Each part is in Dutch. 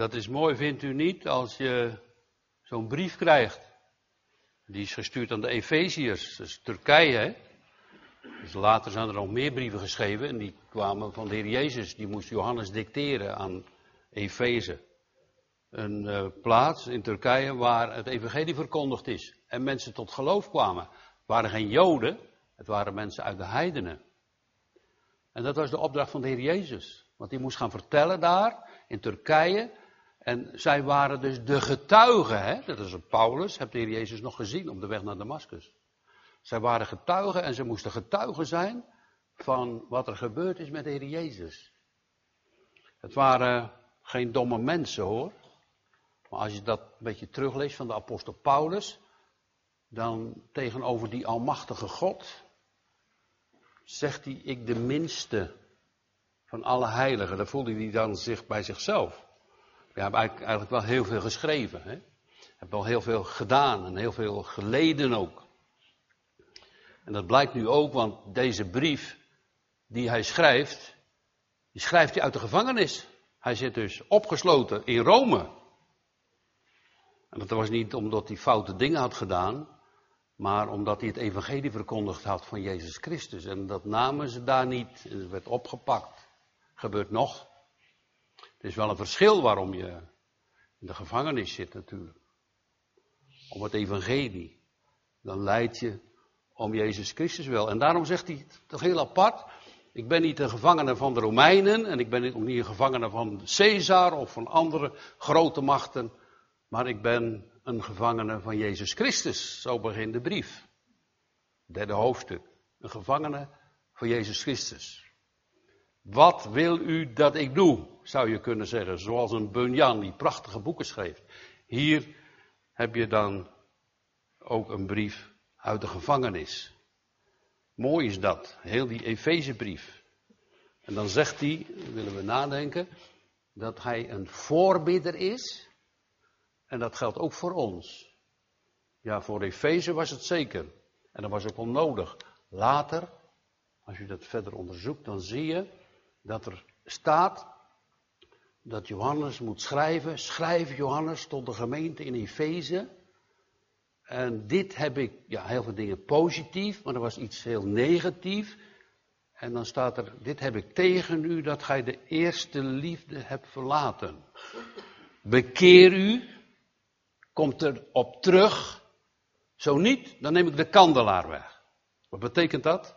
Dat is mooi, vindt u niet, als je zo'n brief krijgt. Die is gestuurd aan de Efeziërs, dus Turkije. Hè? Dus later zijn er nog meer brieven geschreven en die kwamen van de Heer Jezus. Die moest Johannes dicteren aan Efeze. Een uh, plaats in Turkije waar het evangelie verkondigd is. En mensen tot geloof kwamen. Het waren geen Joden, het waren mensen uit de heidenen. En dat was de opdracht van de Heer Jezus. Want die moest gaan vertellen daar in Turkije. En zij waren dus de getuigen. Hè? Dat is een Paulus, hebt de Heer Jezus nog gezien op de weg naar Damascus. Zij waren getuigen en ze moesten getuigen zijn van wat er gebeurd is met de Heer Jezus. Het waren geen domme mensen hoor. Maar als je dat een beetje terugleest van de apostel Paulus, dan tegenover die almachtige God, zegt hij, ik de minste van alle heiligen. Dat voelde hij dan zich bij zichzelf. We hebben eigenlijk wel heel veel geschreven. Hè? Hebben wel heel veel gedaan en heel veel geleden ook. En dat blijkt nu ook, want deze brief die hij schrijft, die schrijft hij uit de gevangenis. Hij zit dus opgesloten in Rome. En dat was niet omdat hij foute dingen had gedaan, maar omdat hij het evangelie verkondigd had van Jezus Christus. En dat namen ze daar niet. En werd opgepakt. Gebeurt nog. Het is wel een verschil waarom je in de gevangenis zit natuurlijk. Om het evangelie. Dan leid je om Jezus Christus wel. En daarom zegt hij toch heel apart. Ik ben niet een gevangene van de Romeinen en ik ben ook niet een gevangene van Caesar of van andere grote machten. Maar ik ben een gevangene van Jezus Christus. Zo begint de brief. Derde hoofdstuk. Een gevangene van Jezus Christus. Wat wil u dat ik doe? Zou je kunnen zeggen. Zoals een Bunyan die prachtige boeken schreef. Hier heb je dan ook een brief uit de gevangenis. Mooi is dat. Heel die Efezebrief. En dan zegt hij, willen we nadenken, dat hij een voorbidder is en dat geldt ook voor ons. Ja, voor Efeze was het zeker. En dat was ook wel nodig. Later, als je dat verder onderzoekt, dan zie je dat er staat dat Johannes moet schrijven. Schrijf Johannes tot de gemeente in Efeze. En dit heb ik, ja, heel veel dingen positief, maar er was iets heel negatief. En dan staat er, dit heb ik tegen u dat gij de eerste liefde hebt verlaten. Bekeer u komt er op terug. Zo niet, dan neem ik de kandelaar weg. Wat betekent dat?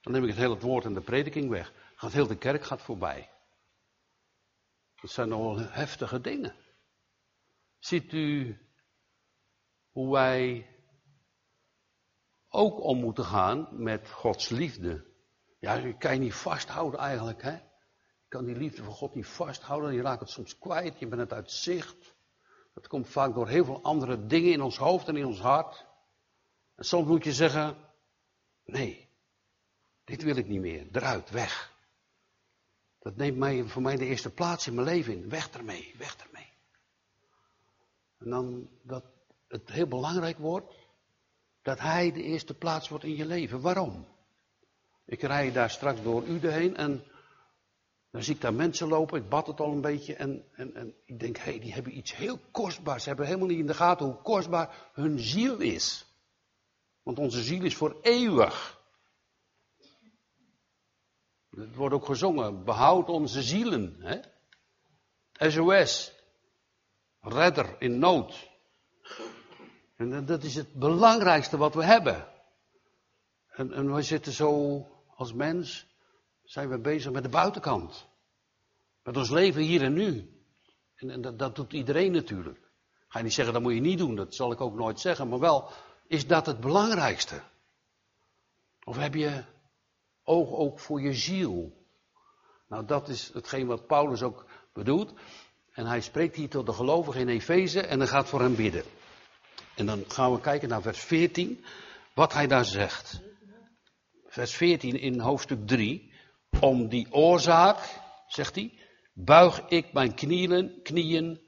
Dan neem ik het hele woord en de prediking weg. Gaat heel de kerk gaat voorbij. Dat zijn nogal heftige dingen. Ziet u hoe wij ook om moeten gaan met Gods liefde? Ja, je kan je niet vasthouden eigenlijk, hè? Je kan die liefde van God niet vasthouden. Je raakt het soms kwijt, je bent het uit zicht. Dat komt vaak door heel veel andere dingen in ons hoofd en in ons hart. En soms moet je zeggen, nee, dit wil ik niet meer, eruit, weg. Dat neemt mij, voor mij de eerste plaats in mijn leven in. Weg ermee, weg ermee. En dan dat het heel belangrijk wordt dat hij de eerste plaats wordt in je leven. Waarom? Ik rij daar straks door Ude heen en dan zie ik daar mensen lopen, ik bad het al een beetje en, en, en ik denk, hé, hey, die hebben iets heel kostbaars. Ze hebben helemaal niet in de gaten hoe kostbaar hun ziel is. Want onze ziel is voor eeuwig. Het wordt ook gezongen, behoud onze zielen. Hè? SOS, redder in nood. En dat is het belangrijkste wat we hebben. En, en wij zitten zo als mens zijn we bezig met de buitenkant. Met ons leven hier en nu. En, en dat, dat, doet iedereen natuurlijk. Ga je niet zeggen, dat moet je niet doen, dat zal ik ook nooit zeggen. Maar wel, is dat het belangrijkste? Of heb je oog ook voor je ziel? Nou, dat is hetgeen wat Paulus ook bedoelt. En hij spreekt hier tot de gelovigen in Efeze en dan gaat voor hem bidden. En dan gaan we kijken naar vers 14, wat hij daar zegt. Vers 14 in hoofdstuk 3. Om die oorzaak, zegt hij, buig ik mijn knieën, knieën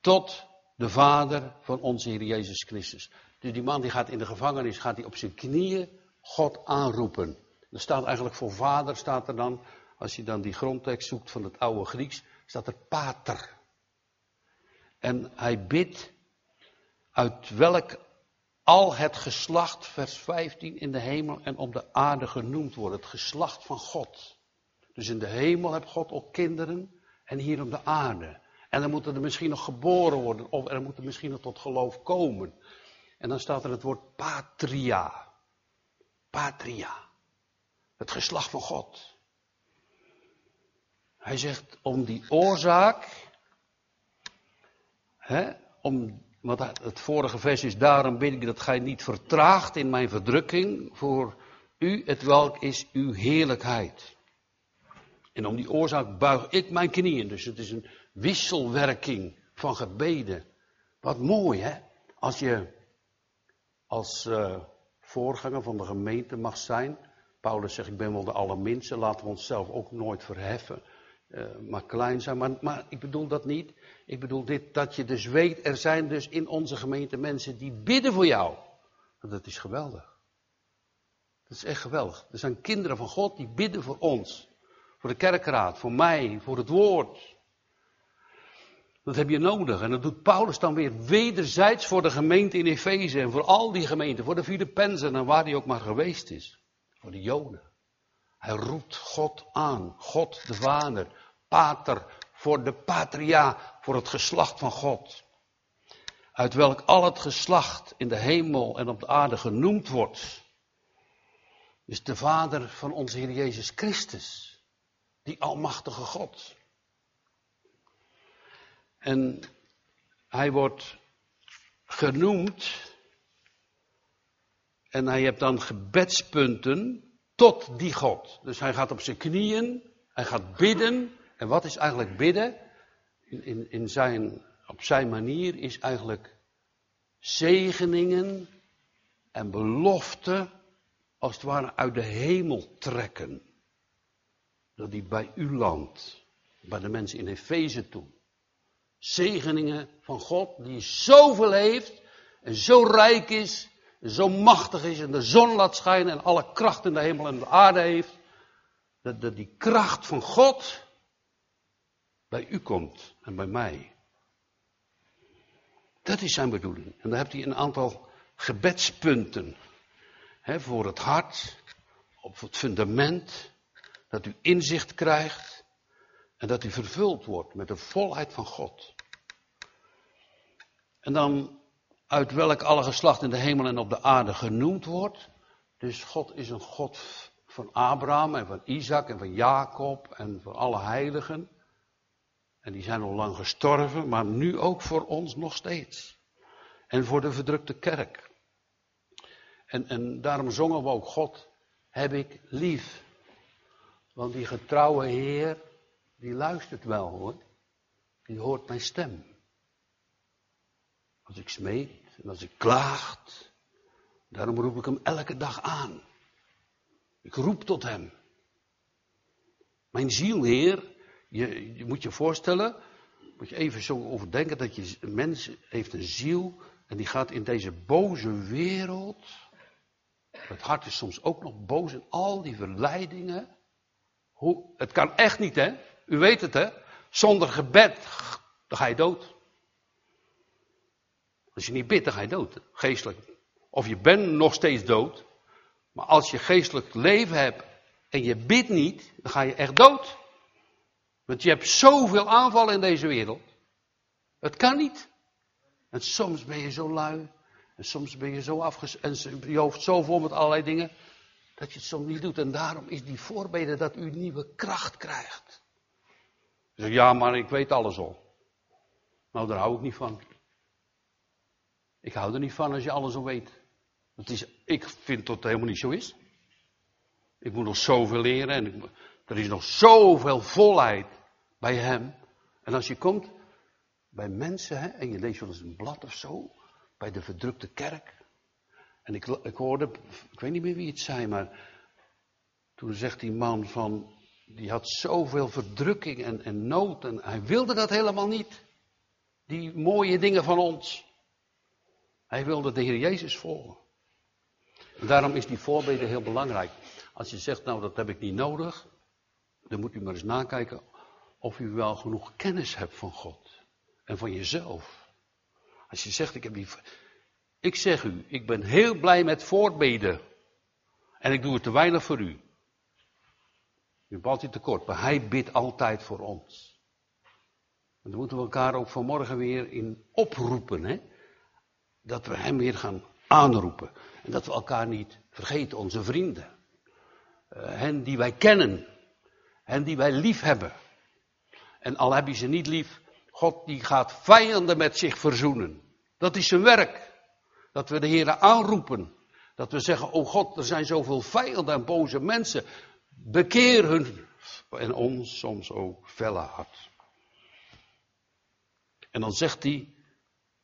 tot de Vader van onze Heer Jezus Christus. Dus die man die gaat in de gevangenis, gaat hij op zijn knieën God aanroepen. Er staat eigenlijk voor vader, staat er dan, als je dan die grondtekst zoekt van het oude Grieks, staat er pater. En hij bidt uit welk al het geslacht, vers 15, in de hemel en op de aarde genoemd wordt. Het geslacht van God. Dus in de hemel heeft God ook kinderen en hier op de aarde. En dan moeten er misschien nog geboren worden of er moeten misschien nog tot geloof komen. En dan staat er het woord patria. Patria. Het geslacht van God. Hij zegt om die oorzaak, hè, om, want het vorige vers is, daarom bid ik dat gij niet vertraagt in mijn verdrukking voor u, het welk is uw heerlijkheid. En om die oorzaak buig ik mijn knieën. Dus het is een wisselwerking van gebeden. Wat mooi hè, als je als uh, voorganger van de gemeente mag zijn. Paulus zegt, ik ben wel de allerminste, laten we onszelf ook nooit verheffen. Uh, maar klein zijn. Maar, maar, ik bedoel dat niet. Ik bedoel dit, dat je dus weet, er zijn dus in onze gemeente mensen die bidden voor jou. Dat is geweldig. Dat is echt geweldig. Er zijn kinderen van God die bidden voor ons. Voor de kerkraad, voor mij, voor het woord. Dat heb je nodig. En dat doet Paulus dan weer wederzijds voor de gemeente in Efeze en voor al die gemeenten, voor de Filippenzen en waar hij ook maar geweest is. Voor de Joden. Hij roept God aan. God de Vader. Pater. Voor de patria. Voor het geslacht van God. Uit welk al het geslacht in de hemel en op de aarde genoemd wordt. Is de Vader van onze Heer Jezus Christus. Die Almachtige God. En hij wordt genoemd. En hij heeft dan gebedspunten tot die God. Dus hij gaat op zijn knieën, hij gaat bidden. En wat is eigenlijk bidden? In, in, in zijn, op zijn manier is eigenlijk zegeningen en beloften als het ware uit de hemel trekken. Dat die bij u landt, bij de mensen in Efeze toe zegeningen van God, die zoveel heeft en zo rijk is, zo machtig is en de zon laat schijnen en alle kracht in de hemel en de aarde heeft, dat, die kracht van God bij u komt en bij mij. Dat is zijn bedoeling. En dan hebt hij een aantal gebedspunten. Hè, voor het hart, op het fundament, dat u inzicht krijgt en dat u vervuld wordt met de volheid van God. En dan uit welk alle geslacht in de hemel en op de aarde genoemd wordt. Dus God is een God van Abraham en van Isaac en van Jacob en van alle heiligen. En die zijn al lang gestorven, maar nu ook voor ons nog steeds. En voor de verdrukte kerk. En, en daarom zongen we ook God, heb ik lief. Want die getrouwe Heer, die luistert wel hoor. Die hoort mijn stem. Als ik smeekt en als ik klaagt. Daarom roep ik hem elke dag aan. Ik roep tot hem. Mijn ziel, Heer, je, je moet je voorstellen, moet je even zo overdenken dat je een mens heeft een ziel en die gaat in deze boze wereld. Het hart is soms ook nog boos en al die verleidingen. Hoe, het kan echt niet, hè? U weet het, hè? Zonder gebed, dan ga je dood. Als je niet bidt, dan ga je dood. Geestelijk. Of je bent nog steeds dood. Maar als je geestelijk leven hebt en je bidt niet, dan ga je echt dood. Want je hebt zoveel aanvallen in deze wereld. Het kan niet. En soms ben je zo lui. En soms ben je zo afges... En je hoofd zo vol met allerlei dingen. Dat je het soms niet doet. En daarom is die voorbeden dat u nieuwe kracht krijgt. ja, maar ik weet alles al. Nou, daar hou ik niet van. Ik hou er niet van als je alles al weet. Is, ik vind dat het helemaal niet zo is. Ik moet nog zoveel leren en er is nog zoveel volheid bij hem. En als je komt bij mensen hè, en je leest wel eens een blad of zo, bij de verdrukte kerk. En ik, ik hoorde, ik weet niet meer wie het zei, maar toen zegt die man van, die had zoveel verdrukking en, en nood en hij wilde dat helemaal niet. Die mooie dingen van ons. Hij wilde de Heer Jezus volgen. En daarom is die voorbeden heel belangrijk. Als je zegt, nou dat heb ik niet nodig, dan moet u maar eens nakijken of u wel genoeg kennis hebt van God. en van jezelf. Als je zegt, ik heb die. Ik zeg u, ik ben heel blij met voorbeden. En ik doe het te weinig voor u. U hebt altijd tekort, maar hij bidt altijd voor ons. En dan moeten we elkaar ook vanmorgen weer in oproepen. Hè? Dat we hem weer gaan aanroepen. En dat we elkaar niet vergeten, onze vrienden. Uh, hen die wij kennen. Hen die wij lief hebben. En al heb je ze niet lief, God die gaat vijanden met zich verzoenen. Dat is zijn werk. Dat we de Heer aanroepen. Dat we zeggen, oh God, er zijn zoveel vijanden en boze mensen. Bekeer hun en ons soms ook felle hart. En dan zegt hij,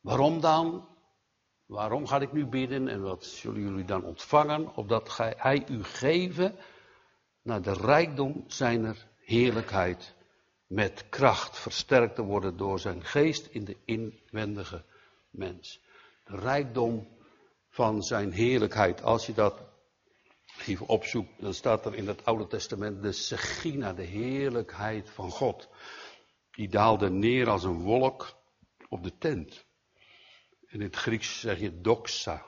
waarom dan? Waarom ga ik nu bidden en wat zullen jullie dan ontvangen? Opdat hij u geven naar de rijkdom zijner heerlijkheid met kracht versterkt te worden door zijn geest in de inwendige mens. De rijkdom van zijn heerlijkheid. Als je dat even opzoekt, dan staat er in het Oude Testament de Segina, de heerlijkheid van God. Die daalde neer als een wolk op de tent. In het Grieks zeg je doxa.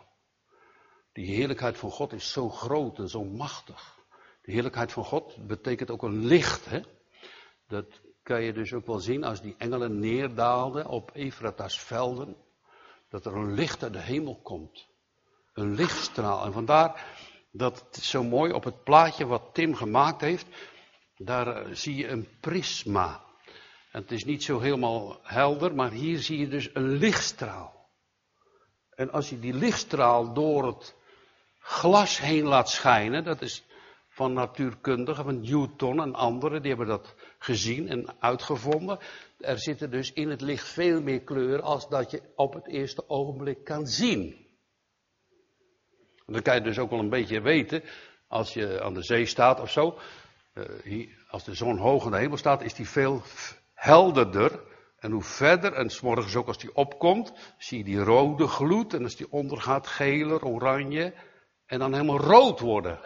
Die heerlijkheid van God is zo groot en zo machtig. De heerlijkheid van God betekent ook een licht. Hè? Dat kan je dus ook wel zien als die engelen neerdaalden op Efrata's velden. Dat er een licht uit de hemel komt. Een lichtstraal. En vandaar dat zo mooi op het plaatje wat Tim gemaakt heeft. Daar eh, zie je een prisma. En het is niet zo helemaal helder, maar hier zie je dus een lichtstraal. En als je die lichtstraal door het glas heen laat schijnen, dat is van natuurkundigen, van Newton en anderen, die hebben dat gezien en uitgevonden. Er zitten dus in het licht veel meer kleuren als dat je op het eerste ogenblik kan zien. En dan kan je dus ook wel een beetje weten, als je aan de zee staat of zo, uh, als de zon hoog in de hemel staat, is die veel helderder. En hoe verder, en s'morgens ook als die opkomt, zie je die rode gloed. En als die ondergaat, geler, oranje. En dan helemaal rood worden.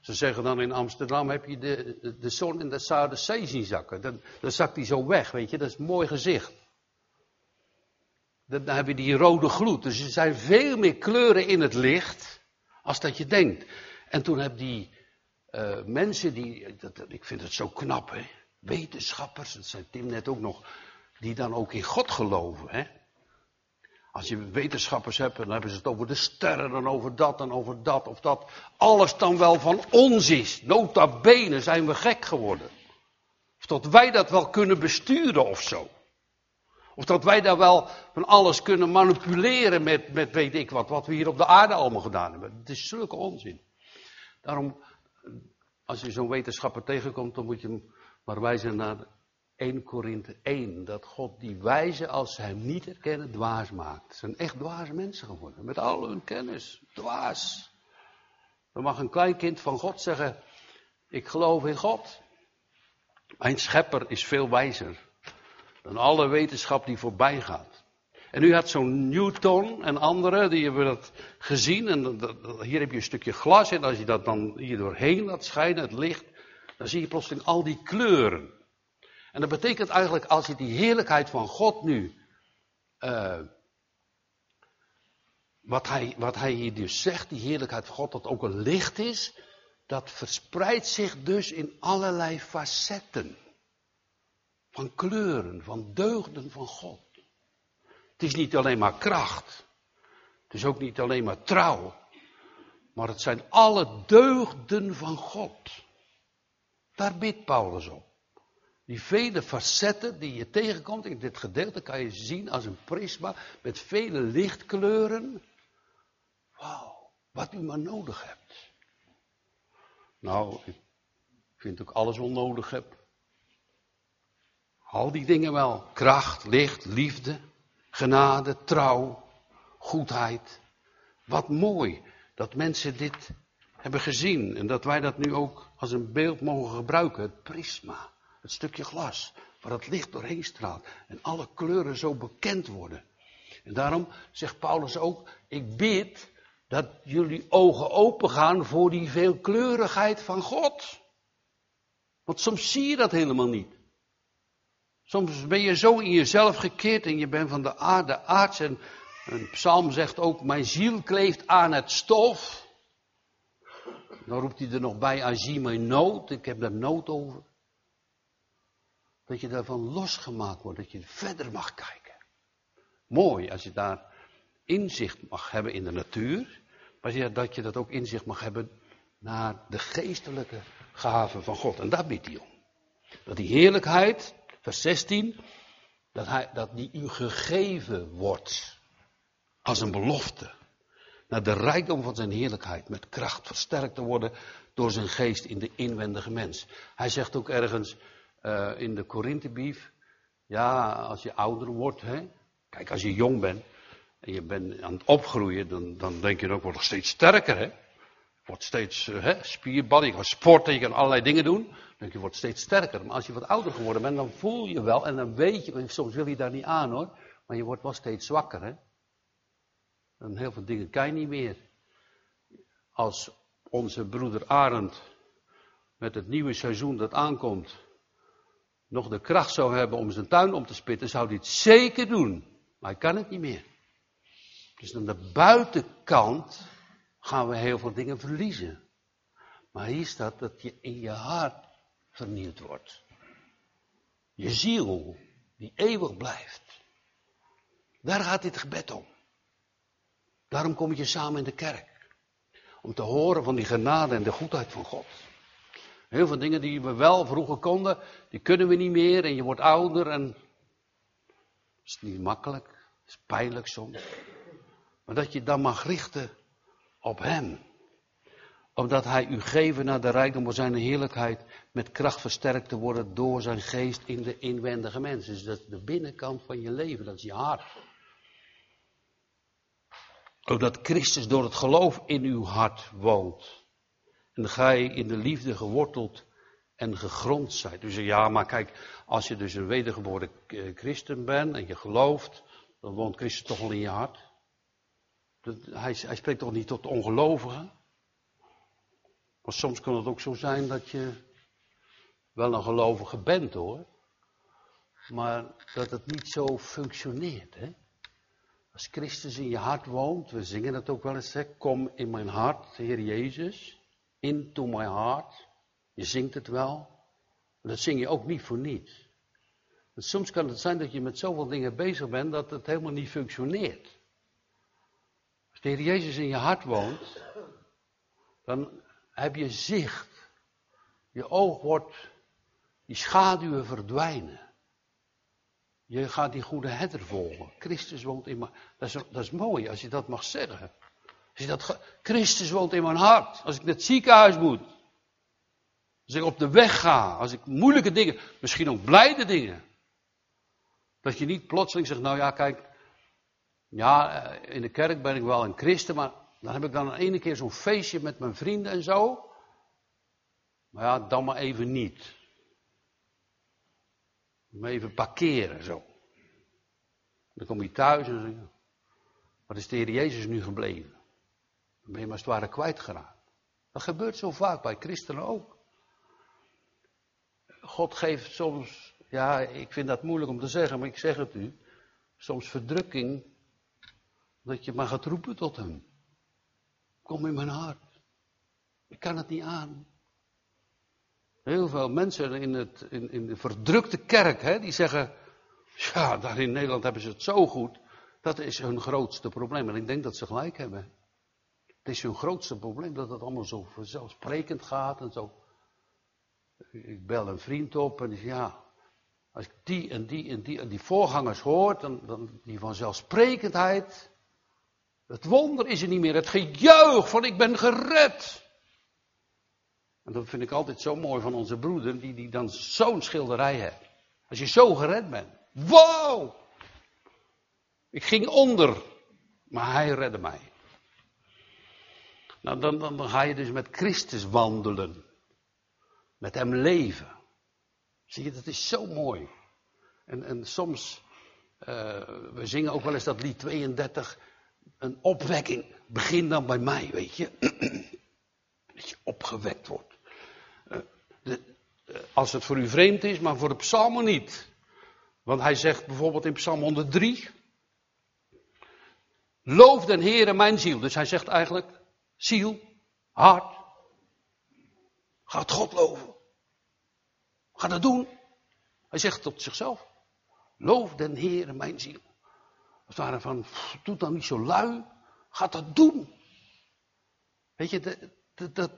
Ze zeggen dan in Amsterdam heb je de, de zon in de Zuiderzee zien zakken. Dan, dan zakt die zo weg, weet je. Dat is een mooi gezicht. Dan, dan heb je die rode gloed. Dus er zijn veel meer kleuren in het licht als dat je denkt. En toen heb die uh, mensen die, dat, ik vind het zo knap hè. Wetenschappers, dat zei Tim net ook nog, die dan ook in God geloven hè. Als je wetenschappers hebt, dan hebben ze het over de sterren en over dat en over dat of dat. Alles dan wel van ons is. Nota bene zijn we gek geworden. Of dat wij dat wel kunnen besturen of zo. Of dat wij daar wel van alles kunnen manipuleren met, met weet ik wat, wat we hier op de aarde allemaal gedaan hebben. Het is zulke onzin. Daarom, als je zo'n wetenschapper tegenkomt, dan moet je hem maar wijzen naar 1 Korinthe 1, dat God die wijze als ze hem niet herkennen dwaas maakt. Ze zijn echt dwaze mensen geworden, met al hun kennis, dwaas. Dan mag een klein kind van God zeggen, ik geloof in God. Mijn schepper is veel wijzer dan alle wetenschap die voorbij gaat. En u had zo'n Newton en anderen, die hebben dat gezien. En hier heb je een stukje glas en als je dat dan hier doorheen laat schijnen, het licht, dan zie je plotseling al die kleuren. En dat betekent eigenlijk, als je die heerlijkheid van God nu, uh, wat, hij, wat hij hier dus zegt, die heerlijkheid van God, dat ook een licht is, dat verspreidt zich dus in allerlei facetten. Van kleuren, van deugden van God. Het is niet alleen maar kracht. Het is ook niet alleen maar trouw. Maar het zijn alle deugden van God. Daar bidt Paulus op. Die vele facetten die je tegenkomt in dit gedeelte kan je zien als een prisma met vele lichtkleuren. Wauw, wat u maar nodig hebt. Nou, ik vind ook alles onnodig heb. Al die dingen wel. Kracht, licht, liefde, genade, trouw, goedheid. Wat mooi dat mensen dit hebben gezien en dat wij dat nu ook als een beeld mogen gebruiken. Het prisma. Het stukje glas waar het licht doorheen straalt en alle kleuren zo bekend worden. En daarom zegt Paulus ook, ik bid dat jullie ogen open gaan voor die veelkleurigheid van God. Want soms zie je dat helemaal niet. Soms ben je zo in jezelf gekeerd en je bent van de aarde aards. En een psalm zegt ook, mijn ziel kleeft aan het stof. Dan roept hij er nog bij, aan zie mijn nood, ik heb daar nood over. Dat je daarvan losgemaakt wordt, dat je verder mag kijken. Mooi als je daar inzicht mag hebben in de natuur, maar dat je dat ook inzicht mag hebben naar de geestelijke gaven van God. En daar biedt hij om. Dat die heerlijkheid, vers 16, dat, hij, dat die u gegeven wordt. Als een belofte. Naar de rijkdom van zijn heerlijkheid. Met kracht versterkt te worden door zijn geest in de inwendige mens. Hij zegt ook ergens uh, in de Korinthebrief. Ja, als je ouder wordt. Hè, kijk, als je jong bent. En je bent aan het opgroeien. Dan, dan denk je ook, wordt steeds sterker. Hè wordt steeds uh, hè, spierbad, je kan sporten, je kan allerlei dingen doen. Dan je wordt steeds sterker. Maar als je wat ouder geworden bent, dan voel je wel en dan weet je, soms wil je daar niet aan hoor, maar je wordt wel steeds zwakker. Hè? En heel veel dingen kan je niet meer. Als onze broeder Arend met het nieuwe seizoen dat aankomt, nog de kracht zou hebben om zijn tuin om te spitten, zou het zeker doen. Maar hij kan het niet meer. Dus aan de buitenkant gaan we heel veel dingen verliezen. Maar hier staat dat je in je hart vernieuwd wordt. Je ziel, die eeuwig blijft. Daar gaat dit gebed om. Daarom kom je samen in de kerk. Om te horen van die genade en de goedheid van God. Heel veel dingen die we wel vroeger konden, die kunnen we niet meer. En je wordt ouder en. Is niet makkelijk. Is pijnlijk soms. Maar dat je dan mag richten op Hem. Opdat Hij u geven naar de rijkdom van Zijn heerlijkheid met kracht versterkt te worden door Zijn geest in de inwendige mens. Dus dat is de binnenkant van je leven, dat is je hart. Opdat Christus door het geloof in uw hart woont. En gij in de liefde geworteld en gegrond zijt. Dus ja, maar kijk, als je dus een wedergeboren christen bent en je gelooft, dan woont Christus toch al in je hart. Hij, hij spreekt toch niet tot ongelovigen? Maar soms kan het ook zo zijn dat je wel een gelovige bent hoor. Maar dat het niet zo functioneert. Hè? Als Christus in je hart woont, we zingen het ook wel eens, hè? kom in mijn hart, Heer Jezus, into my heart. Je zingt het wel, maar dat zing je ook niet voor niets. soms kan het zijn dat je met zoveel dingen bezig bent dat het helemaal niet functioneert. Als de Heer Jezus in je hart woont, dan heb je zicht. Je oog wordt, die schaduwen verdwijnen. Je gaat die goede herder volgen. Christus woont in mijn dat is, dat is mooi als je dat mag zeggen. Je dat, Christus woont in mijn hart. Als ik naar het ziekenhuis moet. Als ik op de weg ga. Als ik moeilijke dingen, misschien ook blijde dingen. Dat je niet plotseling zegt, nou ja, kijk, ja, eh, in de kerk ben ik wel een christen, maar dan heb ik dan een ene keer zo'n feestje met mijn vrienden en zo. Maar ja, dan maar even niet. Maar even parkeren zo. Dan kom je thuis en zeg je, wat is de Heer Jezus nu gebleven? Ben je maar als het ware kwijtgeraakt. Dat gebeurt zo vaak bij christenen ook. God geeft soms, ja, ik vind dat moeilijk om te zeggen, maar ik zeg het u. Soms verdrukking dat je maar gaat roepen tot hem. Kom in mijn hart. Ik kan het niet aan. Heel veel mensen in, het, in, in de verdrukte kerk, hè, die zeggen, ja, daar in Nederland hebben ze het zo goed. Dat is hun grootste probleem. En ik denk dat ze gelijk hebben. Het is hun grootste probleem dat het allemaal zo vanzelfsprekend gaat en zo. Ik bel een vriend op en die zegt, ja, als ik die en die en die en die voorgangers hoor, dan, dan die vanzelfsprekendheid, het wonder is er niet meer. Het gejuich van ik ben gered. En dat vind ik altijd zo mooi van onze broeder, die, die dan zo'n schilderij heeft. Als je zo gered bent. Wow! Ik ging onder, maar hij redde mij. Nou, dan, dan, dan ga je dus met Christus wandelen. Met hem leven. Zie je, dat is zo mooi. En, en soms, uh, we zingen ook wel eens dat lied 32 een opwekking. Begin dan bij mij, weet je. Dat je opgewekt wordt. Eh, eh, als het voor u vreemd is, maar voor de psalmen niet. Want hij zegt bijvoorbeeld in Psalm 103. Loof den Heere mijn ziel. Dus hij zegt eigenlijk, ziel, hart. Gaat God loven. Ga dat doen. Hij zegt tot zichzelf. Loof den Heere mijn ziel. Als het ware van, doe dan niet zo lui. Ga dat doen. Weet je, dat, dat,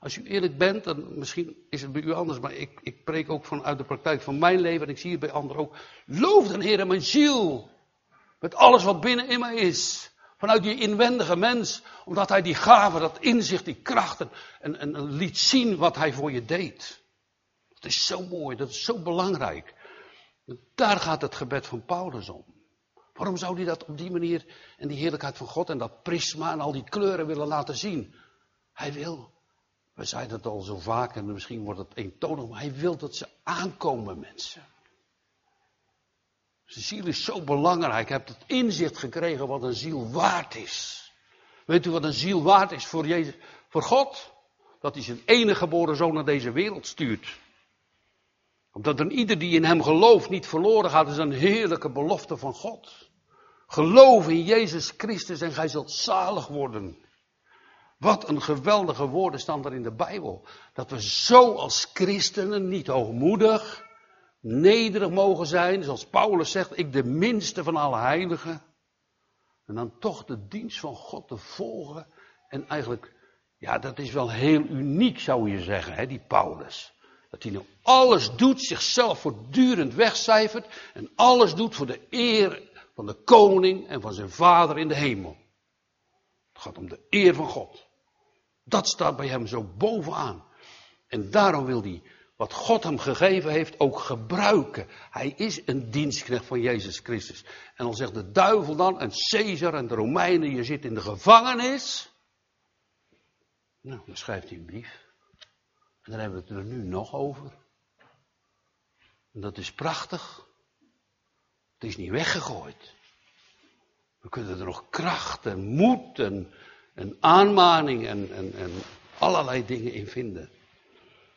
als u eerlijk bent, dan misschien is het bij u anders, maar ik, ik preek ook vanuit de praktijk van mijn leven en ik zie het bij anderen ook. Loof den Heer mijn ziel. Met alles wat binnen in mij is. Vanuit die inwendige mens. Omdat hij die gave, dat inzicht, die krachten en, en, liet zien wat hij voor je deed. Dat is zo mooi, dat is zo belangrijk. Daar gaat het gebed van Paulus om. Waarom zou hij dat op die manier en die heerlijkheid van God en dat prisma en al die kleuren willen laten zien? Hij wil, we zeiden het al zo vaak en misschien wordt het eentonig, maar hij wil dat ze aankomen mensen. Zijn ziel is zo belangrijk. Hij heeft het inzicht gekregen wat een ziel waard is. Weet u wat een ziel waard is voor, Jezus, voor God? Dat hij zijn enige geboren zoon naar deze wereld stuurt. Omdat er ieder die in hem gelooft niet verloren gaat, is een heerlijke belofte van God. Geloof in Jezus Christus en gij zult zalig worden. Wat een geweldige woorden staan er in de Bijbel. Dat we zo als christenen niet hoogmoedig, nederig mogen zijn, zoals Paulus zegt, ik de minste van alle heiligen. En dan toch de dienst van God te volgen. En eigenlijk, ja, dat is wel heel uniek zou je zeggen, hè, die Paulus. Dat hij nou alles doet, zichzelf voortdurend wegcijfert en alles doet voor de eer van de koning en van zijn vader in de hemel. Het gaat om de eer van God. Dat staat bij hem zo bovenaan. En daarom wil hij wat God hem gegeven heeft ook gebruiken. Hij is een dienstknecht van Jezus Christus. En dan zegt de duivel dan, en Caesar en de Romeinen, je zit in de gevangenis. Nou, dan schrijft hij een brief. En dan hebben we het er nu nog over. En dat is prachtig. Het is niet weggegooid. We kunnen er nog kracht en moed en, en aanmaning en, en allerlei dingen in vinden.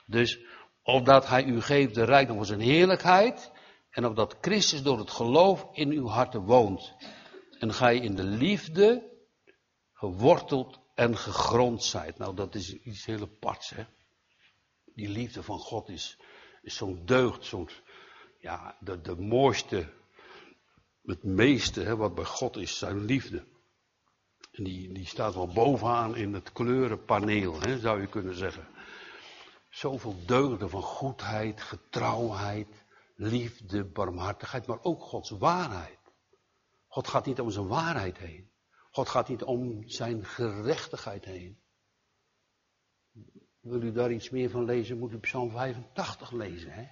Dus opdat hij u geeft de rijkdom van zijn heerlijkheid en opdat Christus door het geloof in uw harten woont. En gij in de liefde geworteld en gegrond zijt. Nou, dat is iets heel aparts, hè. Die liefde van God is, is zo'n deugd, zo'n, ja, de, de mooiste het meeste hè, wat bij God is, zijn liefde. En die, die staat wel bovenaan in het kleurenpaneel, hè, zou je kunnen zeggen. Zoveel deugden van goedheid, getrouwheid, liefde, barmhartigheid, maar ook Gods waarheid. God gaat niet om zijn waarheid heen. God gaat niet om zijn gerechtigheid heen. Wil u daar iets meer van lezen, moet u Psalm 85 lezen. Hè?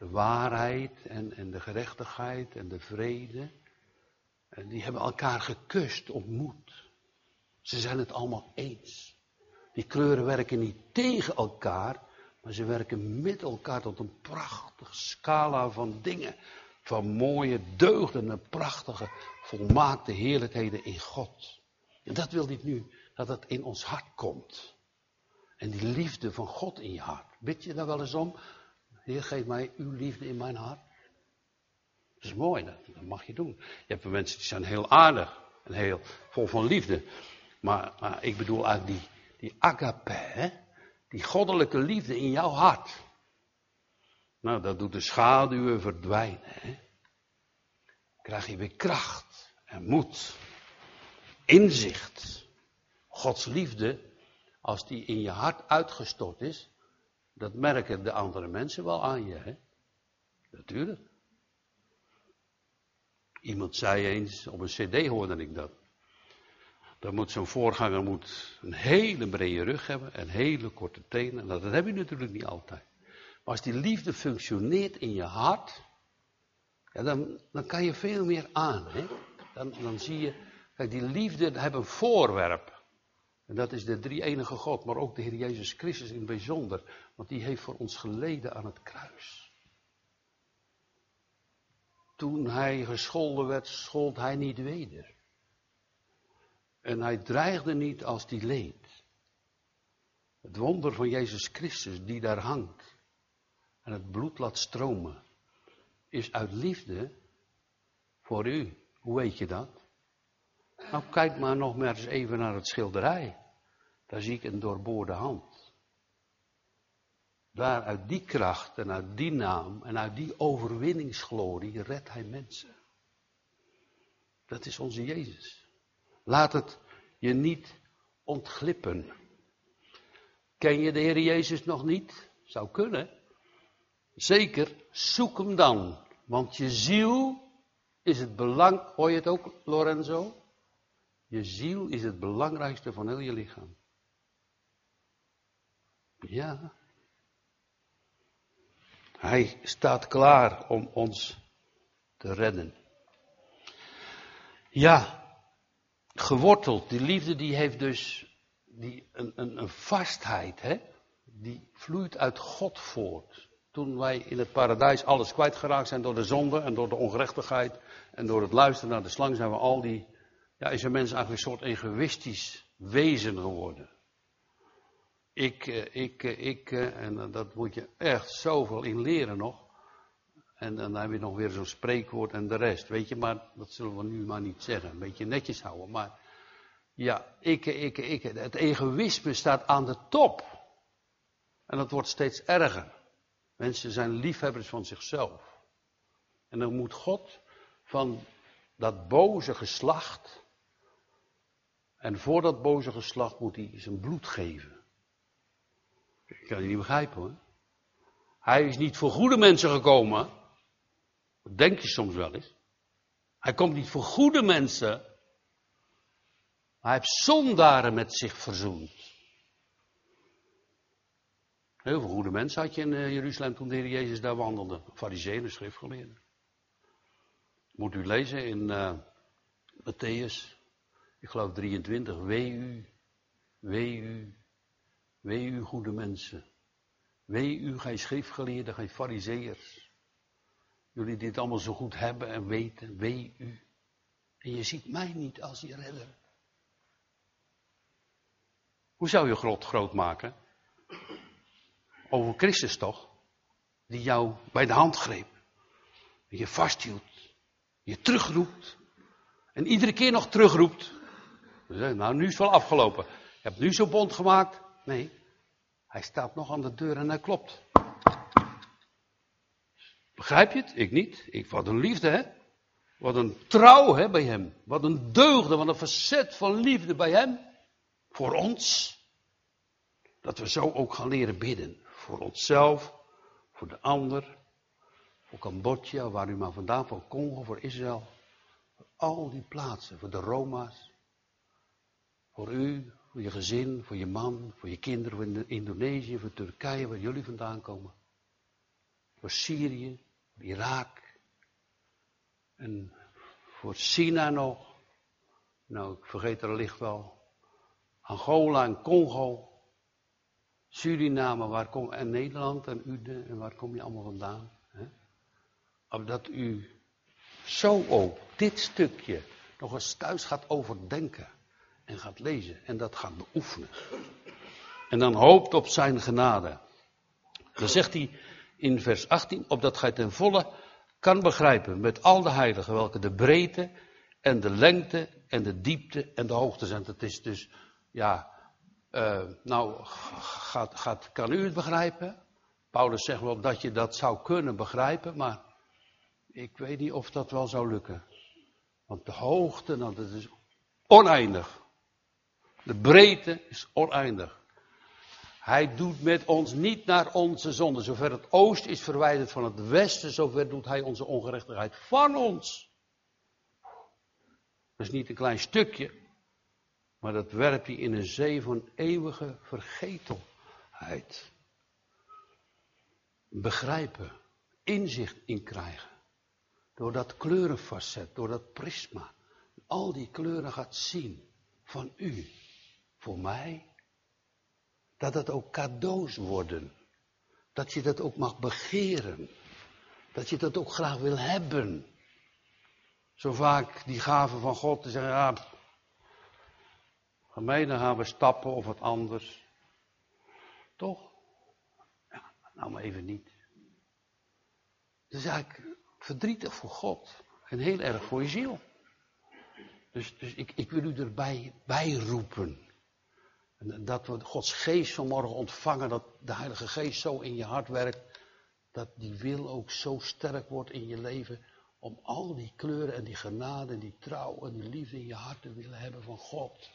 de waarheid en, en de gerechtigheid en de vrede. En die hebben elkaar gekust, ontmoet. Ze zijn het allemaal eens. Die kleuren werken niet tegen elkaar, maar ze werken met elkaar tot een prachtige scala van dingen. Van mooie deugden en prachtige, volmaakte heerlijkheden in God. En dat wil ik nu, dat het in ons hart komt. En die liefde van God in je hart. Bid je daar wel eens om? Heer, geef mij uw liefde in mijn hart. Dat is mooi, dat, dat mag je doen. Je hebt mensen die zijn heel aardig en heel vol van liefde. Maar, maar ik bedoel eigenlijk die, die agape, die goddelijke liefde in jouw hart. Nou, dat doet de schaduwen verdwijnen. Hè? Krijg je weer kracht en moed, inzicht. Gods liefde, als die in je hart uitgestort is, dat merken de andere mensen wel aan je, hè? Natuurlijk. Iemand zei eens, op een cd hoorde ik dat. Dan moet zo'n voorganger moet een hele brede rug hebben en hele korte tenen. Nou, dat heb je natuurlijk niet altijd. Maar als die liefde functioneert in je hart, ja, dan, dan kan je veel meer aan. Hè? Dan, dan zie je, kijk, die liefde heeft een voorwerp. En dat is de drie enige God, maar ook de Heer Jezus Christus in het bijzonder. Want die heeft voor ons geleden aan het kruis. Toen hij gescholden werd, schold hij niet weder. En hij dreigde niet als die leed. Het wonder van Jezus Christus die daar hangt. En het bloed laat stromen. is uit liefde voor u. Hoe weet je dat? Nou, kijk maar nog maar eens even naar het schilderij. Daar zie ik een doorboorde hand. Daar uit die kracht en uit die naam en uit die overwinningsglorie redt hij mensen. Dat is onze Jezus. Laat het je niet ontglippen. Ken je de Heer Jezus nog niet? Zou kunnen. Zeker, zoek hem dan. Want je ziel is het belang. Hoor je het ook, Lorenzo? Je ziel is het belangrijkste van heel je lichaam. Ja. Hij staat klaar om ons te redden. Ja, geworteld. Die liefde die heeft dus die, een, een, een vastheid, hè? die vloeit uit God voort. Toen wij in het paradijs alles kwijtgeraakt zijn door de zonde en door de ongerechtigheid en door het luisteren naar de slang, zijn we al die, ja, is een mens eigenlijk een soort egoïstisch wezen geworden. Ik, eh, ik, eh, ik, eh, en dat moet je echt zoveel in leren nog. En dan heb je nog weer zo'n spreekwoord en de rest. Weet je, maar dat zullen we nu maar niet zeggen. Een beetje netjes houden. Maar ja, ik, ik, ik. Het egoïsme staat aan de top. En dat wordt steeds erger. Mensen zijn liefhebbers van zichzelf. En dan moet God van dat boze geslacht. En voor dat boze geslacht moet hij zijn bloed geven. Ik kan je niet begrijpen hoor. Hij is niet voor goede mensen gekomen. Dat denk je soms wel eens. Hij komt niet voor goede mensen. Maar hij heeft zondaren met zich verzoend. Heel veel goede mensen had je in eh, Jeruzalem toen de Heer Jezus daar wandelde. Fariseeën, schriftgeleerden. Moet u lezen in uh, Matthäus, ik geloof 23. Wee u, wee u, wee u goede mensen. Wee u, gij schriftgeleerden, gij fariseërs. Jullie die het allemaal zo goed hebben en weten, wee u. En je ziet mij niet als je redder. Hoe zou je groot groot maken? Over Christus toch? Die jou bij de hand greep. Je vasthield. Je terugroept. En iedere keer nog terugroept. Nou, nu is het wel afgelopen. Je hebt nu zo'n bond gemaakt. Nee. Hij staat nog aan de deur en hij klopt. Begrijp je het? Ik niet. Ik, wat een liefde, hè? Wat een trouw hè, bij hem. Wat een deugde, wat een facet van liefde bij hem. Voor ons. Dat we zo ook gaan leren bidden. Voor onszelf, voor de ander, voor Cambodja, waar u maar vandaan, voor Congo, voor Israël. Voor al die plaatsen, voor de Roma's. Voor u, voor je gezin, voor je man, voor je kinderen, voor Indonesië, voor Turkije, waar jullie vandaan komen. Voor Syrië, Irak. En voor China nog. Nou, ik vergeet er licht wel. Angola en Congo. Suriname, waar kom, en Nederland en Ude, en waar kom je allemaal vandaan? Hè? Dat u zo ook dit stukje nog eens thuis gaat overdenken en gaat lezen en dat gaat beoefenen. En dan hoopt op zijn genade. Dan zegt hij in vers 18, opdat gij ten volle kan begrijpen met al de heiligen welke de breedte en de lengte en de diepte en de hoogte zijn. Dat is dus, ja, uh, nou, gaat, gaat, kan u het begrijpen? Paulus zegt wel dat je dat zou kunnen begrijpen, maar ik weet niet of dat wel zou lukken. Want de hoogte, nou, dat is oneindig. De breedte is oneindig. Hij doet met ons niet naar onze zonde. Zover het oosten is verwijderd van het westen, zover doet hij onze ongerechtigheid van ons. Dat is niet een klein stukje. Maar dat werp je in een zee van eeuwige vergetelheid. Begrijpen, inzicht in krijgen. Door dat kleurenfacet, door dat prisma. Al die kleuren gaat zien van u, voor mij. Dat het ook cadeaus worden. Dat je dat ook mag begeren. Dat je dat ook graag wil hebben. Zo vaak die gaven van God te zeggen, ja, Gemeente gaan we stappen of wat anders. Toch? Ja, nou maar even niet. Het is eigenlijk verdrietig voor God en heel erg voor je ziel. Dus, dus ik, ik wil u erbij bij roepen. En dat we Gods geest vanmorgen ontvangen, dat de Heilige Geest zo in je hart werkt, dat die wil ook zo sterk wordt in je leven, om al die kleuren en die genade en die trouw en die liefde in je hart te willen hebben van God.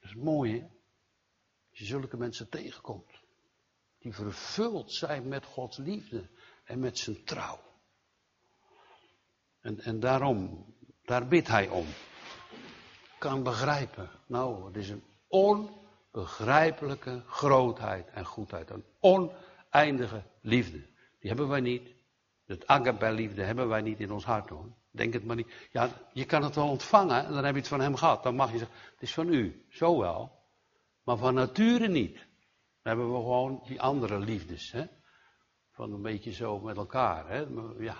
Dat is mooi, hè? Als je zulke mensen tegenkomt, die vervuld zijn met Gods liefde en met zijn trouw. En, en daarom, daar bidt hij om. Kan begrijpen. Nou, het is een onbegrijpelijke grootheid en goedheid. Een oneindige liefde. Die hebben wij niet. Het agape-liefde hebben wij niet in ons hart hoor. Denk het maar niet. Ja, je kan het wel ontvangen en dan heb je het van hem gehad. Dan mag je zeggen, het is van u. Zo wel. Maar van nature niet. Dan hebben we gewoon die andere liefdes. Hè? Van een beetje zo met elkaar. Hè? Ja.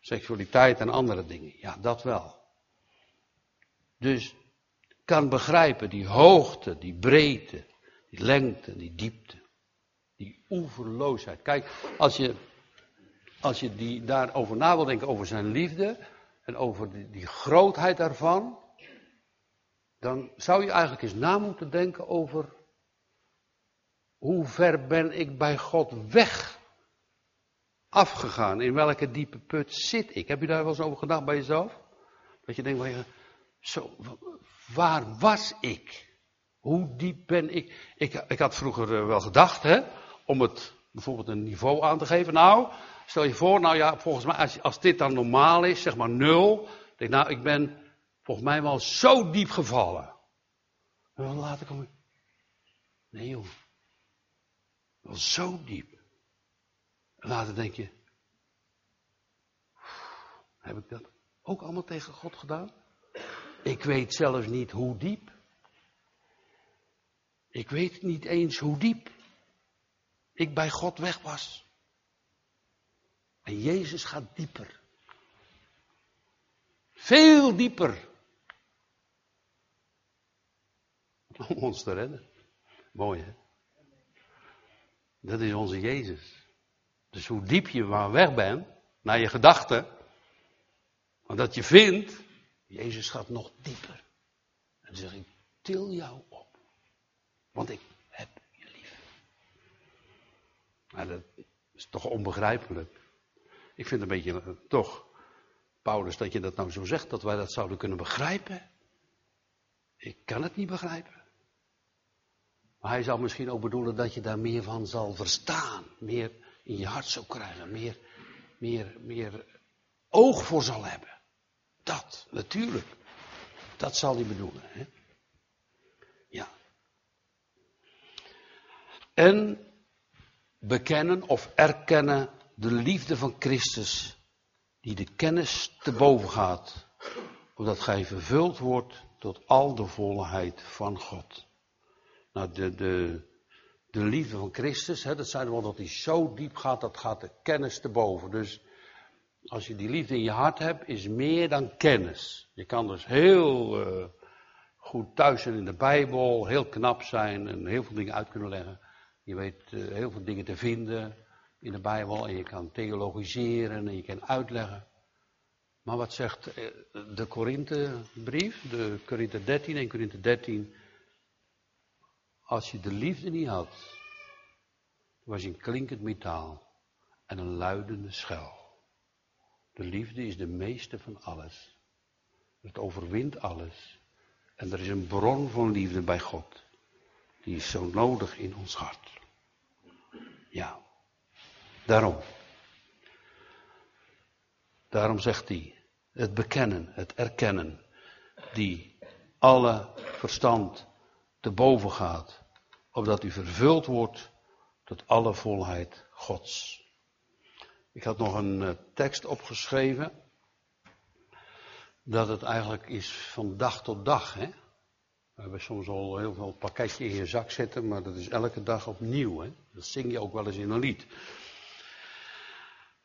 Seksualiteit en andere dingen. Ja, dat wel. Dus kan begrijpen die hoogte, die breedte, die lengte, die diepte. Die oeverloosheid. Kijk, als je, als je die, daarover na wil denken, over zijn liefde en over die, die grootheid daarvan, dan zou je eigenlijk eens na moeten denken over hoe ver ben ik bij God weg afgegaan? In welke diepe put zit ik? Heb je daar wel eens over gedacht bij jezelf? Dat je denkt, zo, waar was ik? Hoe diep ben ik? Ik, ik had vroeger eh, wel gedacht, hè, om het bijvoorbeeld een niveau aan te geven. Nou, stel je voor, nou ja, volgens mij, als, als dit dan normaal is, zeg maar nul. Denk, nou, ik ben volgens mij wel zo diep gevallen. En dan later kom ik. Nee, joh. Wel zo diep. En later denk je. Heb ik dat ook allemaal tegen God gedaan? Ik weet zelfs niet hoe diep. Ik weet niet eens hoe diep ik bij God weg was. En Jezus gaat dieper. Veel dieper. Om ons te redden. Mooi hè? Dat is onze Jezus. Dus hoe diep je maar weg bent, naar je gedachten, maar dat je vindt, Jezus gaat nog dieper. En dan zeg ik, til jou op. Want ik heb je lief. Maar dat is toch onbegrijpelijk. Ik vind een beetje, eh, toch, Paulus, dat je dat nou zo zegt, dat wij dat zouden kunnen begrijpen. Ik kan het niet begrijpen. Maar hij zal misschien ook bedoelen dat je daar meer van zal verstaan. Meer in je hart zal krijgen. Meer, meer, meer oog voor zal hebben. Dat, natuurlijk. Dat zal hij bedoelen. Hè? Ja. En bekennen of erkennen de liefde van Christus, die de kennis te boven gaat, opdat gij vervuld wordt tot al de volheid van God. Nou, de, de, de liefde van Christus, hè, dat zeiden we al dat die zo diep gaat, dat gaat de kennis te boven. Dus als je die liefde in je hart hebt, is meer dan kennis. Je kan dus heel uh, goed thuis zijn in de Bijbel, heel knap zijn en heel veel dingen uit kunnen leggen. Je weet uh, heel veel dingen te vinden in de Bijbel en je kan theologiseren en je kan uitleggen. Maar wat zegt uh, de Korinthebrief, de Korinthe 13 en Korinthe 13? Als je de liefde niet had, was je een klinkend metaal en een luidende schel. De liefde is de meeste van alles. Het overwint alles. En er is een bron van liefde bij God. Die is zo nodig in ons hart. Ja. Daarom. Daarom zegt hij, het bekennen, het erkennen, die alle verstand te boven gaat, opdat u vervuld wordt tot alle volheid Gods. Ik had nog een uh, tekst opgeschreven. Dat het eigenlijk is van dag tot dag. Hè? We hebben soms al heel veel pakketje in je zak zitten, maar dat is elke dag opnieuw. Hè? Dat zing je ook wel eens in een lied.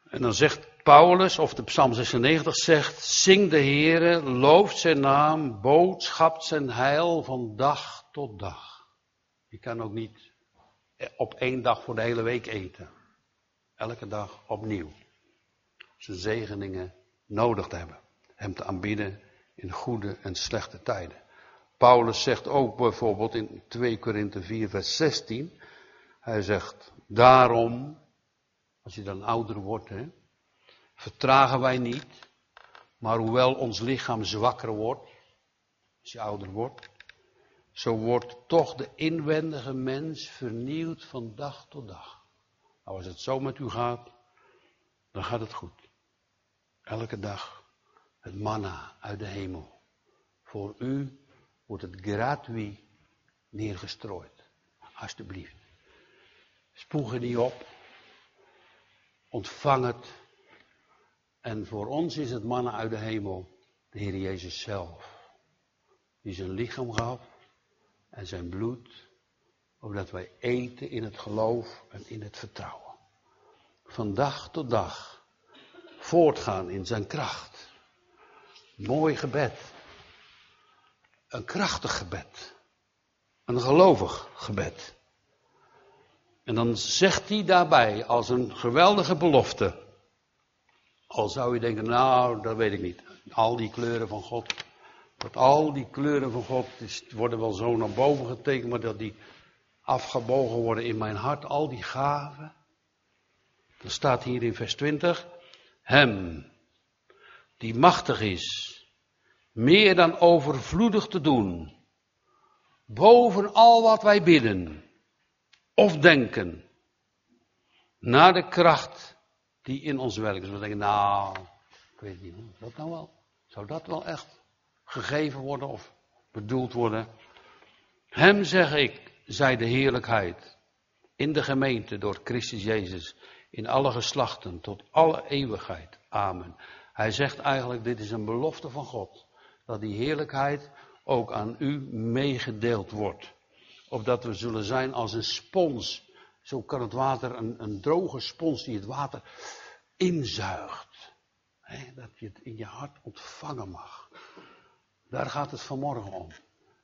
En dan zegt Paulus, of de Psalm 96 zegt, zing de Heere, looft zijn naam, boodschapt zijn heil van dag tot dag. Je kan ook niet op één dag voor de hele week eten. Elke dag opnieuw. zijn zegeningen nodig hebben. Hem te aanbidden in goede en slechte tijden. Paulus zegt ook bijvoorbeeld in 2 Korinthe 4 vers 16. Hij zegt, daarom, als je dan ouder wordt, hè, vertragen wij niet, maar hoewel ons lichaam zwakker wordt, als je ouder wordt, zo wordt toch de inwendige mens vernieuwd van dag tot dag. Als het zo met u gaat, dan gaat het goed. Elke dag het manna uit de hemel. Voor u wordt het gratuit neergestrooid. Alsjeblieft. Spoeg er niet op. Ontvang het. En voor ons is het manna uit de hemel de Heer Jezus zelf. Die zijn lichaam gaf en zijn bloed, opdat wij eten in het geloof en in het vertrouwen. Van dag tot dag voortgaan in zijn kracht. Mooi gebed. Een krachtig gebed. Een gelovig gebed. En dan zegt hij daarbij als een geweldige belofte. Al zou je denken, nou, dat weet ik niet. Al die kleuren van God. Dat al die kleuren van God worden wel zo naar boven getekend, maar dat die afgebogen worden in mijn hart. Al die gaven. Dan staat hier in vers 20. Hem, die machtig is, meer dan overvloedig te doen, boven al wat wij bidden of denken, naar de kracht die in ons werkt. Dus we denken, nou, ik weet niet, dat nou wel? Zou dat wel echt gegeven worden of bedoeld worden? Hem zeg ik, zij de heerlijkheid in de gemeente door Christus Jezus, in alle geslachten, tot alle eeuwigheid. Amen. Hij zegt eigenlijk, dit is een belofte van God, dat die heerlijkheid ook aan u meegedeeld wordt. Opdat we zullen zijn als een spons. Zo kan het water, een, een droge spons die het water inzuigt. dat je het in je hart ontvangen mag. Daar gaat het vanmorgen om.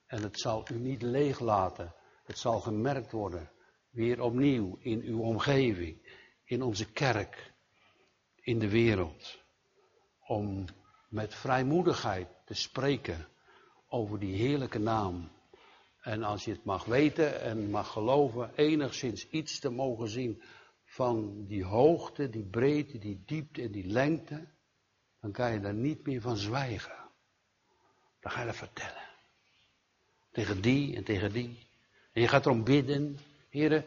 En het zal u niet leeg laten. Het zal gemerkt worden. Weer opnieuw in uw omgeving. In onze kerk. In de wereld. Om met vrijmoedigheid te spreken over die heerlijke naam en als je het mag weten en mag geloven, enigszins iets te mogen zien van die hoogte, die breedte, die diepte en die lengte, dan kan je daar niet meer van zwijgen. Dan ga je dat vertellen. Tegen die en tegen die. En je gaat erom bidden. Heren,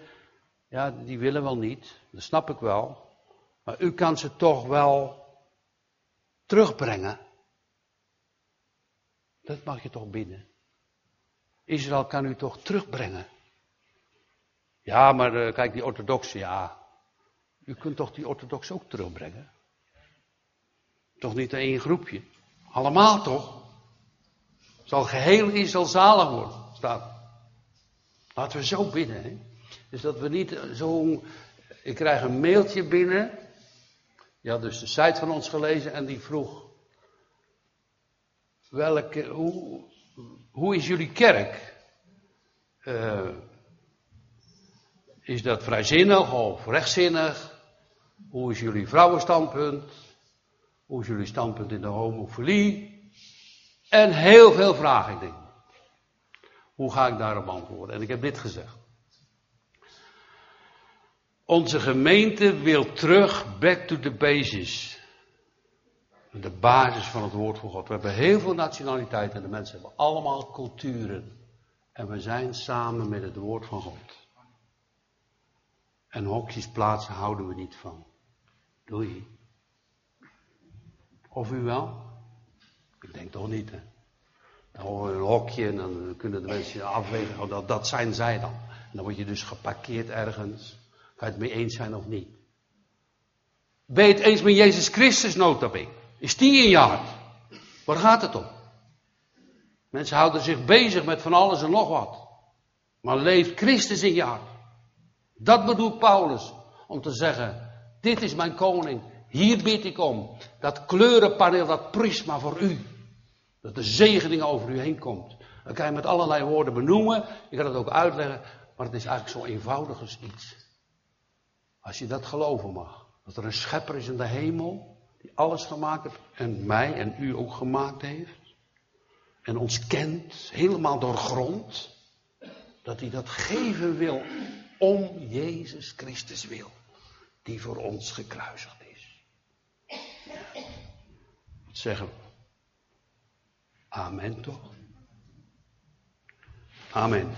ja, die willen wel niet. Dat snap ik wel. Maar u kan ze toch wel terugbrengen. Dat mag je toch bidden. Israël kan u toch terugbrengen. Ja, maar uh, kijk, die orthodoxe, ja. U kunt toch die orthodoxe ook terugbrengen? Toch niet één groepje? Allemaal toch? Zal geheel Israël zalig worden, staat. Laten we zo bidden, hè. Dus dat we niet zo... Ik krijg een mailtje binnen. Ja, dus de site van ons gelezen en die vroeg... Welke, hoe, hoe is jullie kerk? Uh, is dat vrijzinnig of rechtzinnig? Hoe is jullie vrouwenstandpunt? Hoe is jullie standpunt in de homofilie? En heel veel vragen, ik denk. Hoe ga ik daarop antwoorden? En ik heb dit gezegd. Onze gemeente wil terug back to the basis. De basis van het woord van God. We hebben heel veel nationaliteiten en de mensen hebben allemaal culturen. En we zijn samen met het woord van God. En hokjes plaatsen houden we niet van. Doei. Of u wel? Ik denk toch niet, hè? Dan een hokje en dan kunnen de mensen afwegen, oh, dat, dat zijn zij dan. Dan word je dus geparkeerd ergens. Kan je het mee eens zijn of niet? Ben je het eens met Jezus Christus, notabene? Is die in je hart? Waar gaat het om? Mensen houden zich bezig met van alles en nog wat. Maar leeft Christus in je hart? Dat bedoelt Paulus. Om te zeggen, dit is mijn koning. Hier bid ik om. Dat kleurenpaneel, dat prisma voor u. Dat de zegening over u heen komt. Dat kan je met allerlei woorden benoemen. Je kan het ook uitleggen. Maar het is eigenlijk zo eenvoudig als iets. Als je dat geloven mag. Dat er een schepper is in de hemel. Die alles gemaakt heeft. En mij en u ook gemaakt heeft. En ons kent. Helemaal doorgrond. Dat hij dat geven wil. Om Jezus Christus wil. Die voor ons gekruisigd is. Wat zeggen we? Amen to. Amen.